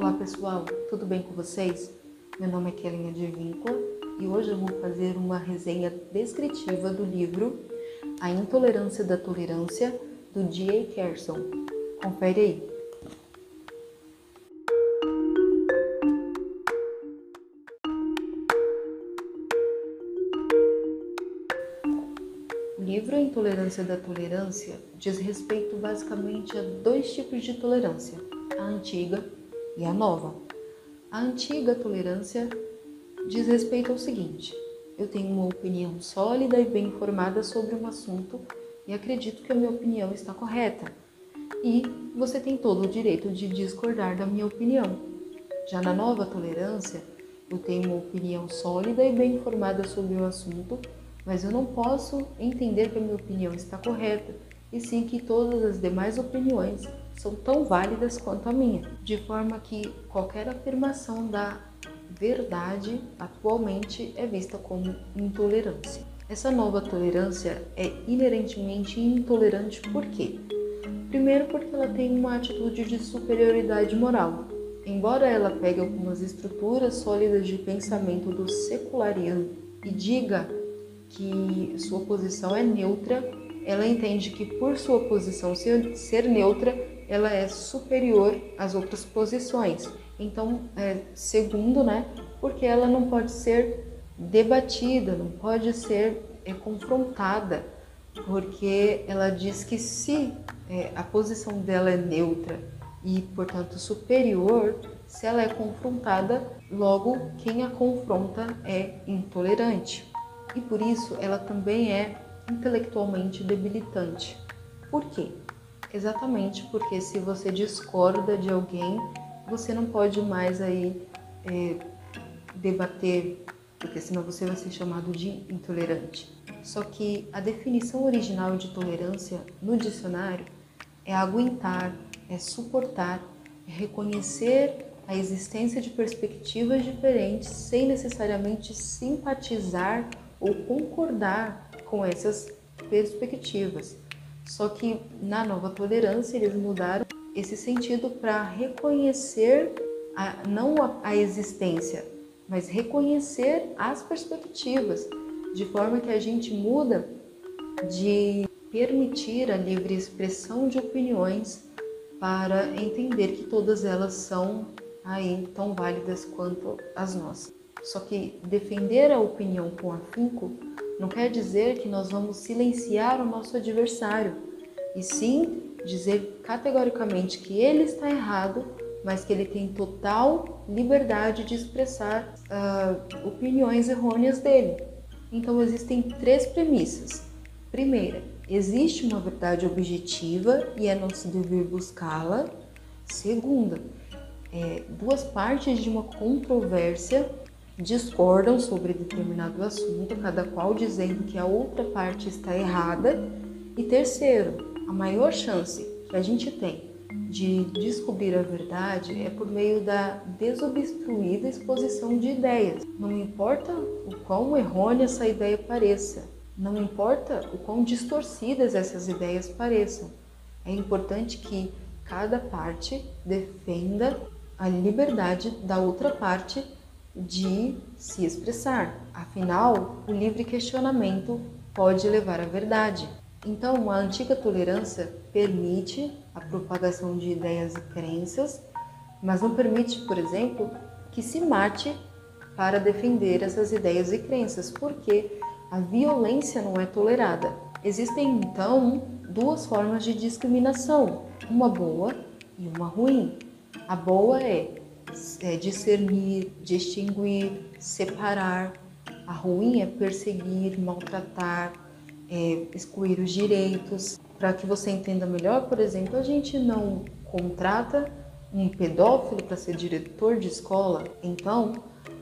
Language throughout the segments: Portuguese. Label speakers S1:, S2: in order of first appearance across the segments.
S1: Olá pessoal, tudo bem com vocês? Meu nome é Kelinha de Víncula e hoje eu vou fazer uma resenha descritiva do livro A Intolerância da Tolerância, do D.A. Carson. Confere aí. O livro A Intolerância da Tolerância diz respeito basicamente a dois tipos de tolerância, a antiga e a nova. A antiga tolerância diz respeito ao seguinte: eu tenho uma opinião sólida e bem informada sobre um assunto e acredito que a minha opinião está correta. E você tem todo o direito de discordar da minha opinião. Já na nova tolerância, eu tenho uma opinião sólida e bem informada sobre o assunto, mas eu não posso entender que a minha opinião está correta, e sim que todas as demais opiniões são tão válidas quanto a minha, de forma que qualquer afirmação da verdade atualmente é vista como intolerância. Essa nova tolerância é inerentemente intolerante por quê? Primeiro, porque ela tem uma atitude de superioridade moral. Embora ela pegue algumas estruturas sólidas de pensamento do seculariano e diga que sua posição é neutra, ela entende que por sua posição ser, neutra, ela é superior às outras posições. Então, é, segundo, né, porque ela não pode ser debatida, não pode ser é, confrontada, porque ela diz que se é, a posição dela é neutra e, portanto, superior, se ela é confrontada, logo quem a confronta é intolerante. E por isso ela também é intelectualmente debilitante. Por quê? Exatamente porque se você discorda de alguém, você não pode mais aí é, debater, porque senão você vai ser chamado de intolerante. Só que a definição original de tolerância no dicionário é aguentar, é suportar, é reconhecer a existência de perspectivas diferentes sem necessariamente simpatizar ou concordar com essas perspectivas. Só que na nova tolerância eles mudaram esse sentido para reconhecer a, não a, a existência, mas reconhecer as perspectivas, de forma que a gente muda de permitir a livre expressão de opiniões para entender que todas elas são aí tão válidas quanto as nossas. Só que defender a opinião com afinco não quer dizer que nós vamos silenciar o nosso adversário, e sim dizer categoricamente que ele está errado, mas que ele tem total liberdade de expressar uh, opiniões errôneas dele. Então existem três premissas. Primeira, existe uma verdade objetiva e é nosso dever buscá-la. Segunda, é, duas partes de uma controvérsia discordam sobre determinado assunto, cada qual dizendo que a outra parte está errada. E terceiro, a maior chance que a gente tem de descobrir a verdade é por meio da desobstruída exposição de ideias. Não importa o quão errônea essa ideia pareça, não importa o quão distorcidas essas ideias pareçam. É importante que cada parte defenda a liberdade da outra parte de se expressar. Afinal, o livre questionamento pode levar à verdade. Então, a antiga tolerância permite a propagação de ideias e crenças, mas não permite, por exemplo, que se mate para defender essas ideias e crenças, porque a violência não é tolerada. Existem então duas formas de discriminação, uma boa e uma ruim. A boa é é discernir, distinguir, separar. A ruim é perseguir, maltratar, é excluir os direitos. Para que você entenda melhor, por exemplo, a gente não contrata um pedófilo para ser diretor de escola. Então,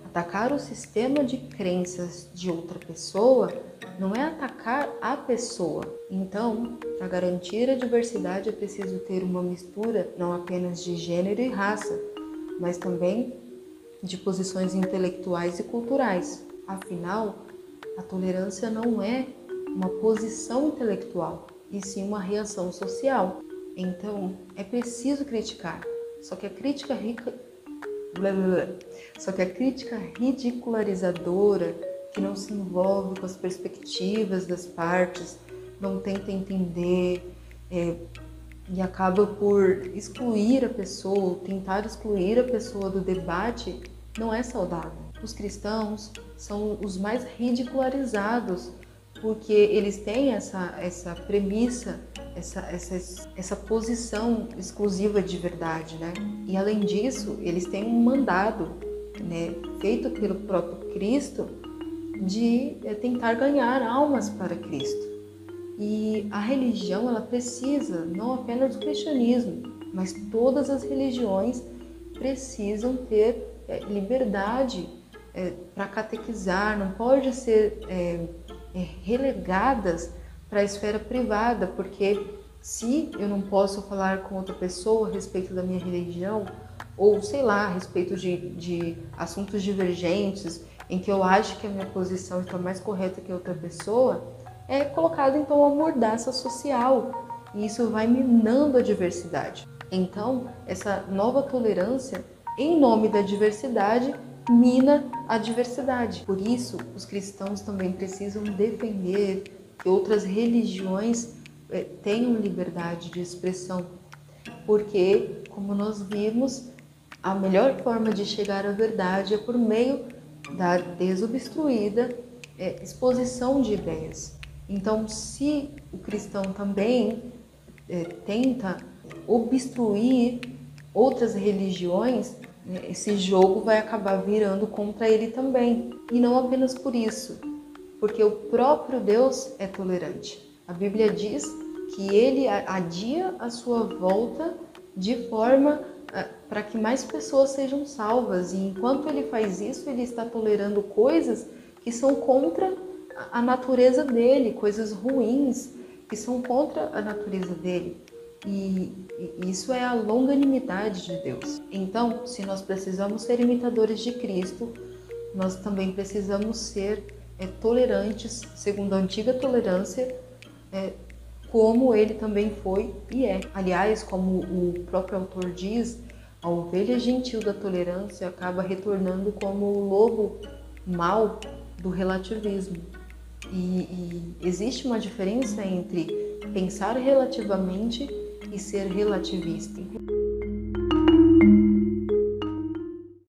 S1: atacar o sistema de crenças de outra pessoa não é atacar a pessoa. Então, para garantir a diversidade é preciso ter uma mistura não apenas de gênero e raça, mas também de posições intelectuais e culturais. Afinal, a tolerância não é uma posição intelectual, e sim uma reação social. Então, é preciso criticar. Só que a crítica blá blá blá. Só que a crítica ridicularizadora, que não se envolve com as perspectivas das partes, não tenta entender é, e acaba por excluir a pessoa, tentar excluir a pessoa do debate, não é saudável. Os cristãos são os mais ridicularizados porque eles têm essa, essa premissa, essa, essa, essa posição exclusiva de verdade, né? E além disso, eles têm um mandado, né, feito pelo próprio Cristo, de é, tentar ganhar almas para Cristo. E a religião, ela precisa não apenas do cristianismo, mas todas as religiões precisam ter é, liberdade é, para catequizar, não pode ser é, é, relegadas para a esfera privada, porque se eu não posso falar com outra pessoa a respeito da minha religião, ou sei lá, a respeito de, de assuntos divergentes, em que eu acho que a minha posição está mais correta que a outra pessoa, é colocado então a mordaça social e isso vai minando a diversidade. Então, essa nova tolerância, em nome da diversidade, mina a diversidade. Por isso, os cristãos também precisam defender que outras religiões eh, tenham liberdade de expressão, porque, como nós vimos, a melhor forma de chegar à verdade é por meio da desobstruída eh, exposição de ideias. Então, se o cristão também eh, tenta obstruir outras religiões, esse jogo vai acabar virando contra ele também. E não apenas por isso, porque o próprio Deus é tolerante. A Bíblia diz que ele adia a sua volta de forma ah, para que mais pessoas sejam salvas. E enquanto ele faz isso, ele está tolerando coisas que são contra a natureza dele, coisas ruins que são contra a natureza dele. E, isso é a longanimidade de Deus. Então, se nós precisamos ser imitadores de Cristo, nós também precisamos ser é, tolerantes, segundo a antiga tolerância, é, como ele também foi e é. Aliás, como o próprio autor diz, a ovelha gentil da tolerância acaba retornando como o lobo mau do relativismo. E, e existe uma diferença entre pensar relativamente e ser relativista.